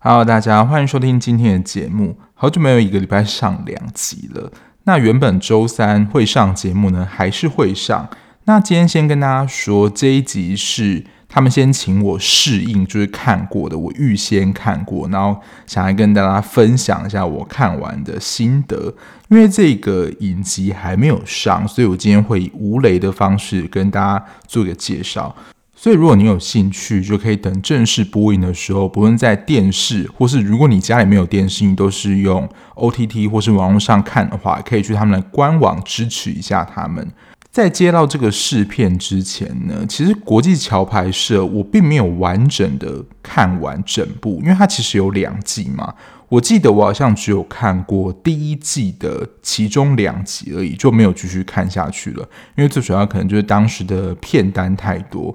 Hello，大家欢迎收听今天的节目。好久没有一个礼拜上两集了。那原本周三会上节目呢，还是会上。那今天先跟大家说，这一集是他们先请我试映，就是看过的，我预先看过，然后想来跟大家分享一下我看完的心得。因为这个影集还没有上，所以我今天会以无雷的方式跟大家做一个介绍。所以，如果你有兴趣，就可以等正式播映的时候，不论在电视，或是如果你家里没有电视，你都是用 OTT 或是网络上看的话，可以去他们的官网支持一下他们。在接到这个试片之前呢，其实国际桥牌社我并没有完整的看完整部，因为它其实有两季嘛。我记得我好像只有看过第一季的其中两集而已，就没有继续看下去了。因为最主要可能就是当时的片单太多。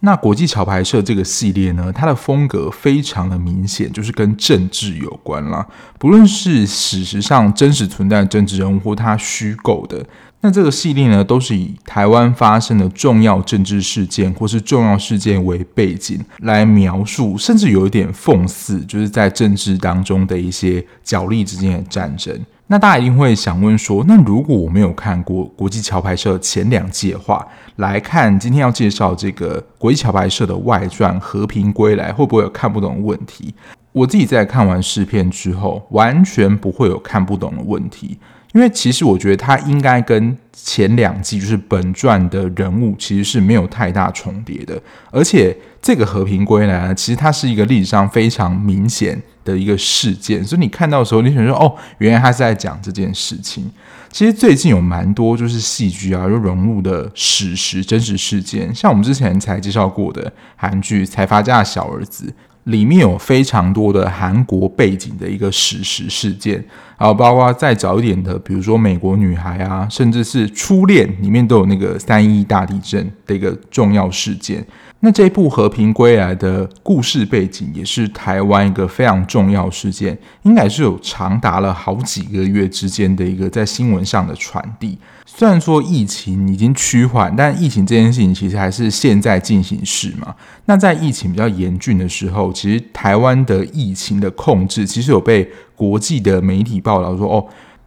那国际桥牌社这个系列呢，它的风格非常的明显，就是跟政治有关啦。不论是史实上真实存在的政治人物，或他虚构的，那这个系列呢，都是以台湾发生的重要政治事件或是重要事件为背景来描述，甚至有一点讽刺，就是在政治当中的一些角力之间的战争。那大家一定会想问说，那如果我没有看过国际桥牌社前两季的话，来看今天要介绍这个国际桥牌社的外传《和平归来》，会不会有看不懂的问题？我自己在看完试片之后，完全不会有看不懂的问题。因为其实我觉得它应该跟前两季就是本传的人物其实是没有太大重叠的，而且这个和平归来呢，其实它是一个历史上非常明显的一个事件，所以你看到的时候，你想说哦，原来他是在讲这件事情。其实最近有蛮多就是戏剧啊，又融入的史实真实事件，像我们之前才介绍过的韩剧《财阀家的小儿子》。里面有非常多的韩国背景的一个史实事件，还有包括再早一点的，比如说美国女孩啊，甚至是初恋里面都有那个三一大地震的一个重要事件。那这部《和平归来》的故事背景也是台湾一个非常重要事件，应该是有长达了好几个月之间的一个在新闻上的传递。虽然说疫情已经趋缓，但疫情这件事情其实还是现在进行时嘛。那在疫情比较严峻的时候，其实台湾的疫情的控制其实有被国际的媒体报道说，哦。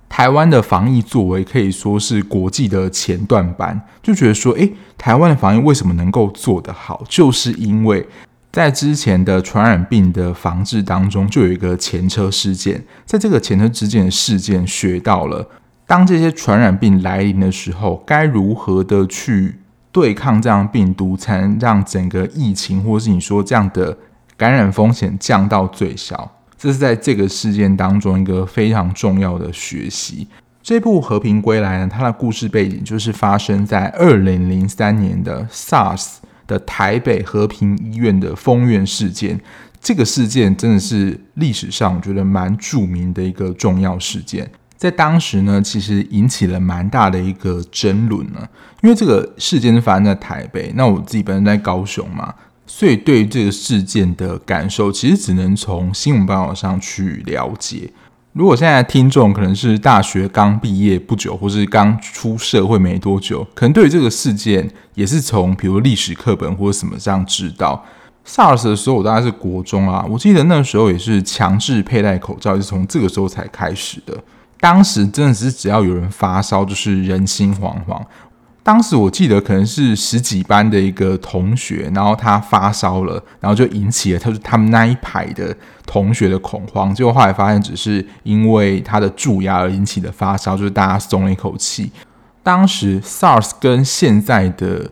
台湾的防疫作为可以说是国际的前段班，就觉得说，诶，台湾的防疫为什么能够做得好？就是因为在之前的传染病的防治当中，就有一个前车事件，在这个前车之鉴事件学到了，当这些传染病来临的时候，该如何的去对抗这样病毒，才能让整个疫情，或是你说这样的感染风险降到最小。这是在这个事件当中一个非常重要的学习。这部《和平归来》呢，它的故事背景就是发生在二零零三年的 SARS 的台北和平医院的封院事件。这个事件真的是历史上我觉得蛮著名的一个重要事件，在当时呢，其实引起了蛮大的一个争论呢。因为这个事件是发生在台北，那我自己本身在高雄嘛。所以，对于这个事件的感受，其实只能从新闻报道上去了解。如果现在听众可能是大学刚毕业不久，或是刚出社会没多久，可能对于这个事件也是从比如历史课本或者什么这样知道。SARS 的时候，我大概是国中啊，我记得那时候也是强制佩戴口罩，是从这个时候才开始的。当时真的是只要有人发烧，就是人心惶惶。当时我记得可能是十几班的一个同学，然后他发烧了，然后就引起了他说他们那一排的同学的恐慌。结果后来发现只是因为他的蛀牙而引起的发烧，就是大家松了一口气。当时 SARS 跟现在的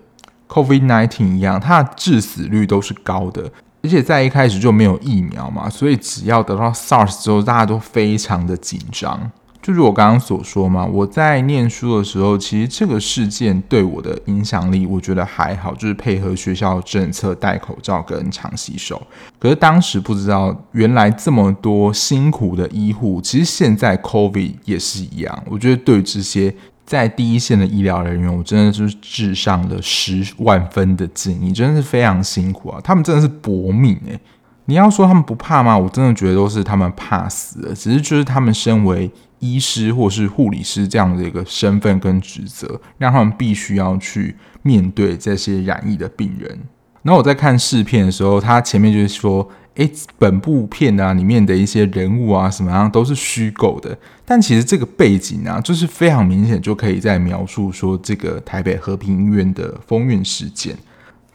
COVID-19 一样，它的致死率都是高的，而且在一开始就没有疫苗嘛，所以只要得到 SARS 之后，大家都非常的紧张。就如我刚刚所说嘛，我在念书的时候，其实这个事件对我的影响力，我觉得还好，就是配合学校政策，戴口罩跟常洗手。可是当时不知道，原来这么多辛苦的医护，其实现在 COVID 也是一样。我觉得对这些在第一线的医疗人员，我真的就是致上了十万分的敬意，真的是非常辛苦啊！他们真的是搏命诶。你要说他们不怕吗？我真的觉得都是他们怕死了，只是就是他们身为医师或是护理师这样的一个身份跟职责，让他们必须要去面对这些染疫的病人。然后我在看试片的时候，他前面就是说，诶，本部片啊里面的一些人物啊什么样都是虚构的，但其实这个背景啊，就是非常明显就可以在描述说这个台北和平医院的封院事件。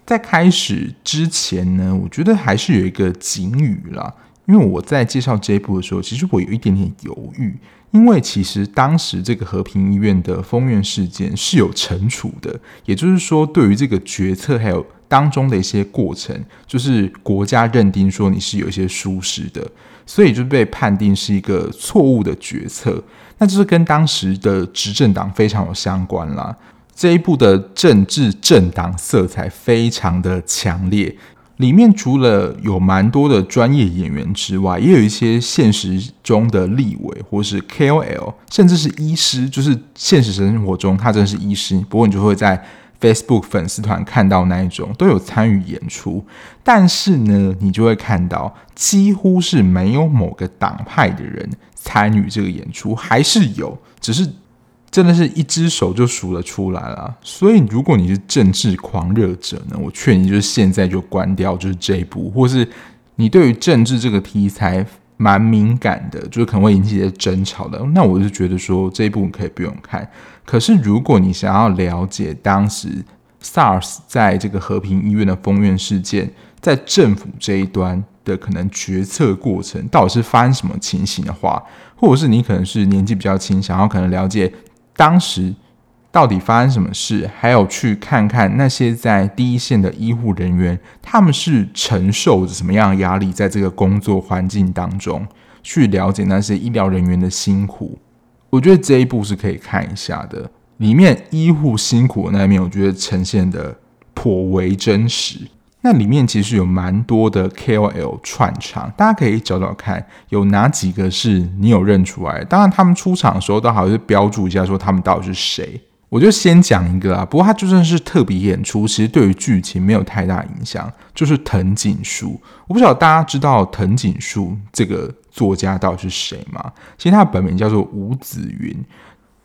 在开始之前呢，我觉得还是有一个警语啦，因为我在介绍这一部的时候，其实我有一点点犹豫，因为其实当时这个和平医院的封院事件是有惩处的，也就是说，对于这个决策还有当中的一些过程，就是国家认定说你是有一些疏失的，所以就被判定是一个错误的决策，那就是跟当时的执政党非常有相关啦。这一部的政治政党色彩非常的强烈，里面除了有蛮多的专业演员之外，也有一些现实中的立委或是 KOL，甚至是医师，就是现实生活中他真的是医师，不过你就会在 Facebook 粉丝团看到那一种都有参与演出，但是呢，你就会看到几乎是没有某个党派的人参与这个演出，还是有，只是。真的是一只手就数得出来了，所以如果你是政治狂热者呢，我劝你就是现在就关掉，就是这一部，或是你对于政治这个题材蛮敏感的，就是可能会引起一些争吵的，那我就觉得说这一部你可以不用看。可是如果你想要了解当时 SARS 在这个和平医院的封院事件，在政府这一端的可能决策过程到底是发生什么情形的话，或者是你可能是年纪比较轻，想要可能了解。当时到底发生什么事？还有去看看那些在第一线的医护人员，他们是承受着什么样的压力，在这个工作环境当中，去了解那些医疗人员的辛苦。我觉得这一部是可以看一下的，里面医护辛苦的那一面，我觉得呈现的颇为真实。那里面其实有蛮多的 KOL 串场，大家可以找找看，有哪几个是你有认出来？当然，他们出场的时候都好像是标注一下，说他们到底是谁。我就先讲一个啊，不过他就算是特别演出，其实对于剧情没有太大影响。就是藤井树，我不晓得大家知道藤井树这个作家到底是谁吗？其实他的本名叫做吴子云。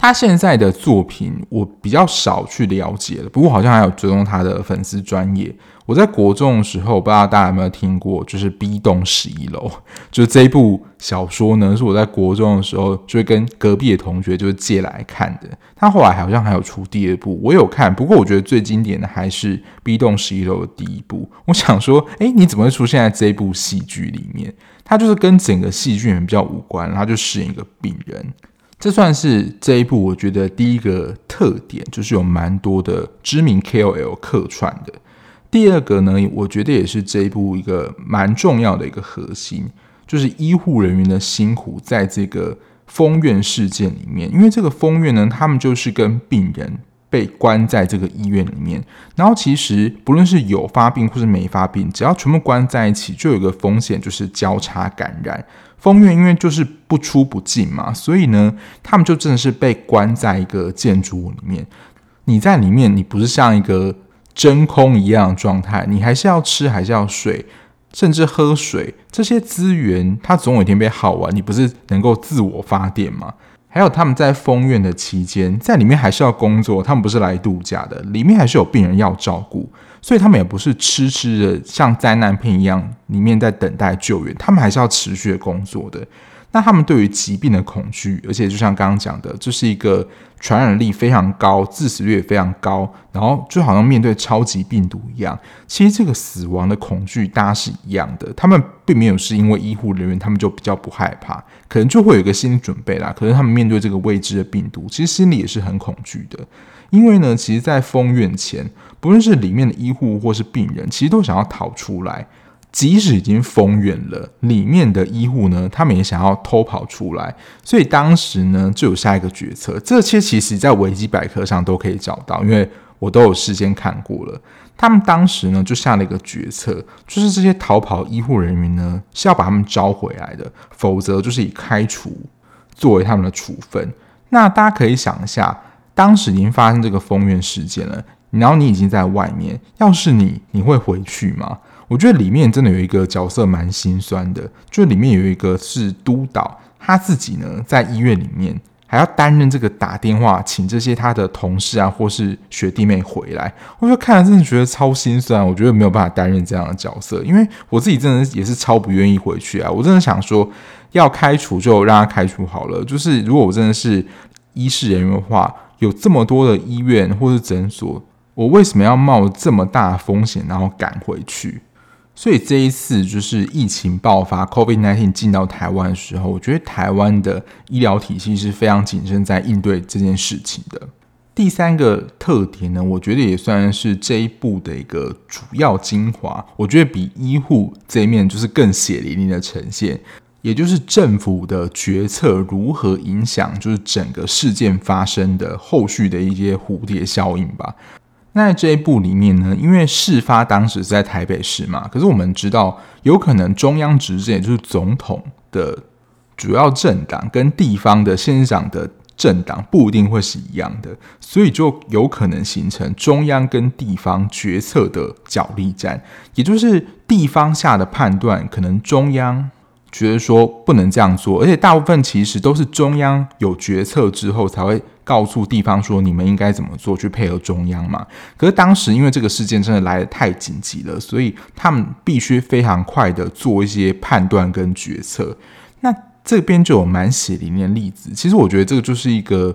他现在的作品我比较少去了解了，不过好像还有追踪他的粉丝专业。我在国中的时候，不知道大家有没有听过，就是《B 栋十一楼》，就是这一部小说呢，是我在国中的时候就会跟隔壁的同学就是借来看的。他后来好像还有出第二部，我有看，不过我觉得最经典的还是《B 栋十一楼》的第一部。我想说，哎，你怎么会出现在这一部戏剧里面？他就是跟整个戏剧比较无关，然后就饰演一个病人。这算是这一部我觉得第一个特点，就是有蛮多的知名 KOL 客串的。第二个呢，我觉得也是这一部一个蛮重要的一个核心，就是医护人员的辛苦，在这个封院事件里面，因为这个封院呢，他们就是跟病人被关在这个医院里面，然后其实不论是有发病或是没发病，只要全部关在一起，就有个风险，就是交叉感染。风院因为就是不出不进嘛，所以呢，他们就真的是被关在一个建筑物里面，你在里面，你不是像一个。真空一样的状态，你还是要吃，还是要睡，甚至喝水，这些资源它总有一天被耗完，你不是能够自我发电吗？还有他们在封院的期间，在里面还是要工作，他们不是来度假的，里面还是有病人要照顾，所以他们也不是痴痴的像灾难片一样，里面在等待救援，他们还是要持续的工作的。那他们对于疾病的恐惧，而且就像刚刚讲的，这是一个传染力非常高、致死率也非常高，然后就好像面对超级病毒一样。其实这个死亡的恐惧，大家是一样的。他们并没有是因为医护人员，他们就比较不害怕，可能就会有一个心理准备啦。可是他们面对这个未知的病毒，其实心里也是很恐惧的。因为呢，其实，在封院前，不论是里面的医护或是病人，其实都想要逃出来。即使已经封院了，里面的医护呢，他们也想要偷跑出来，所以当时呢就有下一个决策。这些其实，在维基百科上都可以找到，因为我都有事先看过了。他们当时呢就下了一个决策，就是这些逃跑医护人员呢是要把他们招回来的，否则就是以开除作为他们的处分。那大家可以想一下，当时已经发生这个封院事件了，然后你已经在外面，要是你，你会回去吗？我觉得里面真的有一个角色蛮心酸的，就里面有一个是督导，他自己呢在医院里面。还要担任这个打电话请这些他的同事啊，或是学弟妹回来，我就看了真的觉得超心酸。我觉得没有办法担任这样的角色，因为我自己真的也是超不愿意回去啊。我真的想说，要开除就让他开除好了。就是如果我真的是医事人员的话，有这么多的医院或是诊所，我为什么要冒这么大的风险，然后赶回去？所以这一次就是疫情爆发，COVID-19 进到台湾的时候，我觉得台湾的医疗体系是非常谨慎在应对这件事情的。第三个特点呢，我觉得也算是这一部的一个主要精华。我觉得比医护这一面就是更血淋淋的呈现，也就是政府的决策如何影响，就是整个事件发生的后续的一些蝴蝶效应吧。那在这一部里面呢，因为事发当时是在台北市嘛，可是我们知道，有可能中央执政，也就是总统的主要政党跟地方的县长的政党不一定会是一样的，所以就有可能形成中央跟地方决策的角力战，也就是地方下的判断，可能中央。觉得说不能这样做，而且大部分其实都是中央有决策之后才会告诉地方说，你们应该怎么做，去配合中央嘛。可是当时因为这个事件真的来得太紧急了，所以他们必须非常快的做一些判断跟决策。那这边就有蛮血淋淋的例子。其实我觉得这个就是一个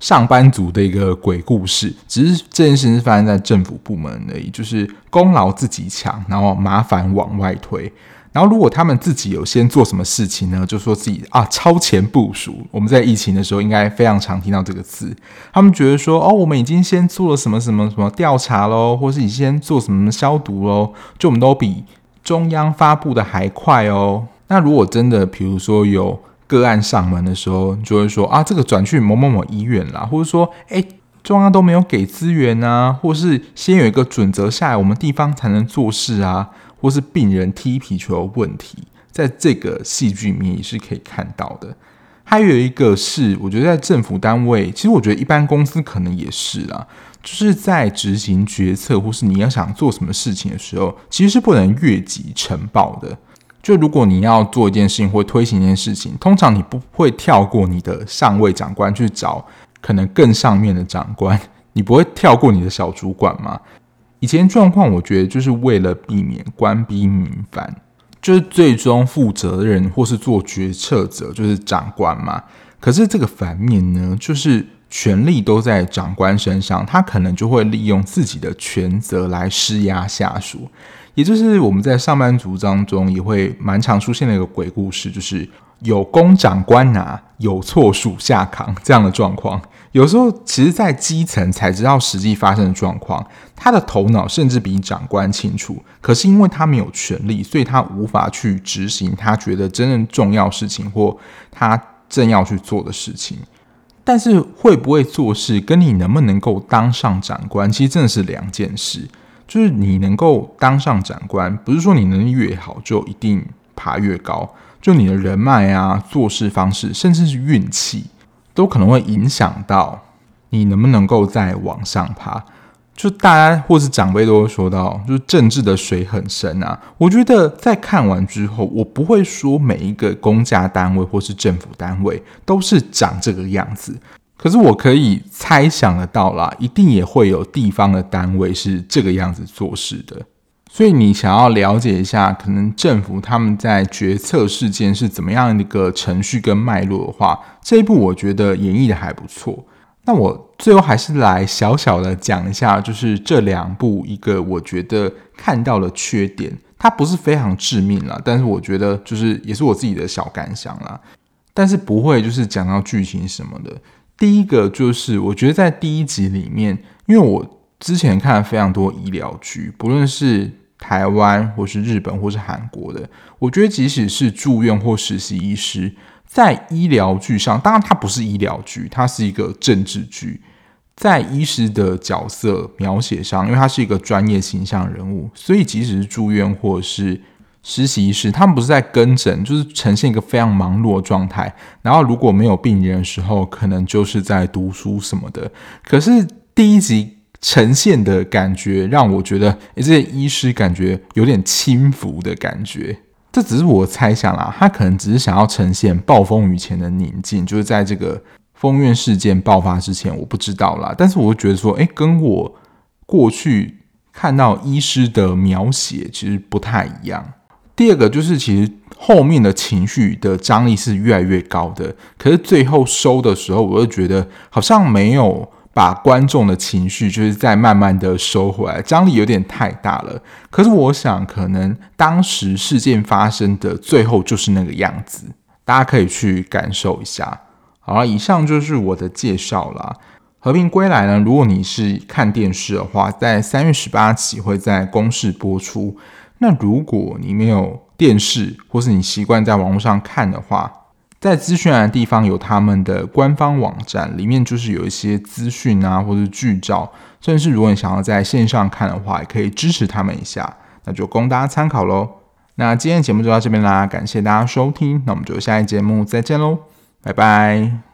上班族的一个鬼故事，只是这件事情是发生在政府部门而已，就是功劳自己抢，然后麻烦往外推。然后，如果他们自己有先做什么事情呢？就说自己啊超前部署。我们在疫情的时候应该非常常听到这个词。他们觉得说哦，我们已经先做了什么什么什么调查喽，或是你先做什么消毒喽，就我们都比中央发布的还快哦。那如果真的，比如说有个案上门的时候，就会说啊，这个转去某某某医院啦，或者说哎，中央都没有给资源啊，或是先有一个准则下来，我们地方才能做事啊。或是病人踢皮球的问题，在这个戏剧里面也是可以看到的。还有一个是，我觉得在政府单位，其实我觉得一般公司可能也是啦，就是在执行决策或是你要想做什么事情的时候，其实是不能越级呈报的。就如果你要做一件事情或推行一件事情，通常你不会跳过你的上位长官去找可能更上面的长官，你不会跳过你的小主管吗？以前状况，我觉得就是为了避免官逼民反，就是最终负责任或是做决策者就是长官嘛。可是这个反面呢，就是权力都在长官身上，他可能就会利用自己的权责来施压下属。也就是我们在上班族当中也会蛮常出现的一个鬼故事，就是有功长官拿，有错属下扛这样的状况。有时候，其实，在基层才知道实际发生的状况，他的头脑甚至比长官清楚。可是，因为他没有权力，所以他无法去执行他觉得真正重要事情或他正要去做的事情。但是，会不会做事跟你能不能够当上长官，其实真的是两件事。就是你能够当上长官，不是说你能力越好就一定爬越高。就你的人脉啊、做事方式，甚至是运气。都可能会影响到你能不能够再往上爬。就大家或是长辈都会说到，就是政治的水很深啊。我觉得在看完之后，我不会说每一个公家单位或是政府单位都是长这个样子，可是我可以猜想得到啦，一定也会有地方的单位是这个样子做事的。所以你想要了解一下，可能政府他们在决策事件是怎么样的一个程序跟脉络的话，这一部我觉得演绎的还不错。那我最后还是来小小的讲一下，就是这两部一个我觉得看到的缺点，它不是非常致命啦，但是我觉得就是也是我自己的小感想啦，但是不会就是讲到剧情什么的。第一个就是我觉得在第一集里面，因为我之前看了非常多医疗剧，不论是台湾或是日本或是韩国的，我觉得即使是住院或实习医师，在医疗剧上，当然它不是医疗剧，它是一个政治剧。在医师的角色描写上，因为他是一个专业形象人物，所以即使是住院或是实习医师，他们不是在跟诊，就是呈现一个非常忙碌的状态。然后如果没有病人的时候，可能就是在读书什么的。可是第一集。呈现的感觉让我觉得，诶，这些医师感觉有点轻浮的感觉。这只是我猜想啦，他可能只是想要呈现暴风雨前的宁静，就是在这个风院事件爆发之前，我不知道啦。但是我觉得说，诶，跟我过去看到医师的描写其实不太一样。第二个就是，其实后面的情绪的张力是越来越高的，可是最后收的时候，我就觉得好像没有。把观众的情绪就是再慢慢的收回来，张力有点太大了。可是我想，可能当时事件发生的最后就是那个样子，大家可以去感受一下。好了，以上就是我的介绍啦。和平归来呢，如果你是看电视的话，在三月十八起会在公视播出。那如果你没有电视，或是你习惯在网络上看的话，在资讯栏的地方有他们的官方网站，里面就是有一些资讯啊，或者剧照，甚至是如果你想要在线上看的话，也可以支持他们一下，那就供大家参考喽。那今天的节目就到这边啦，感谢大家收听，那我们就下一节目再见喽，拜拜。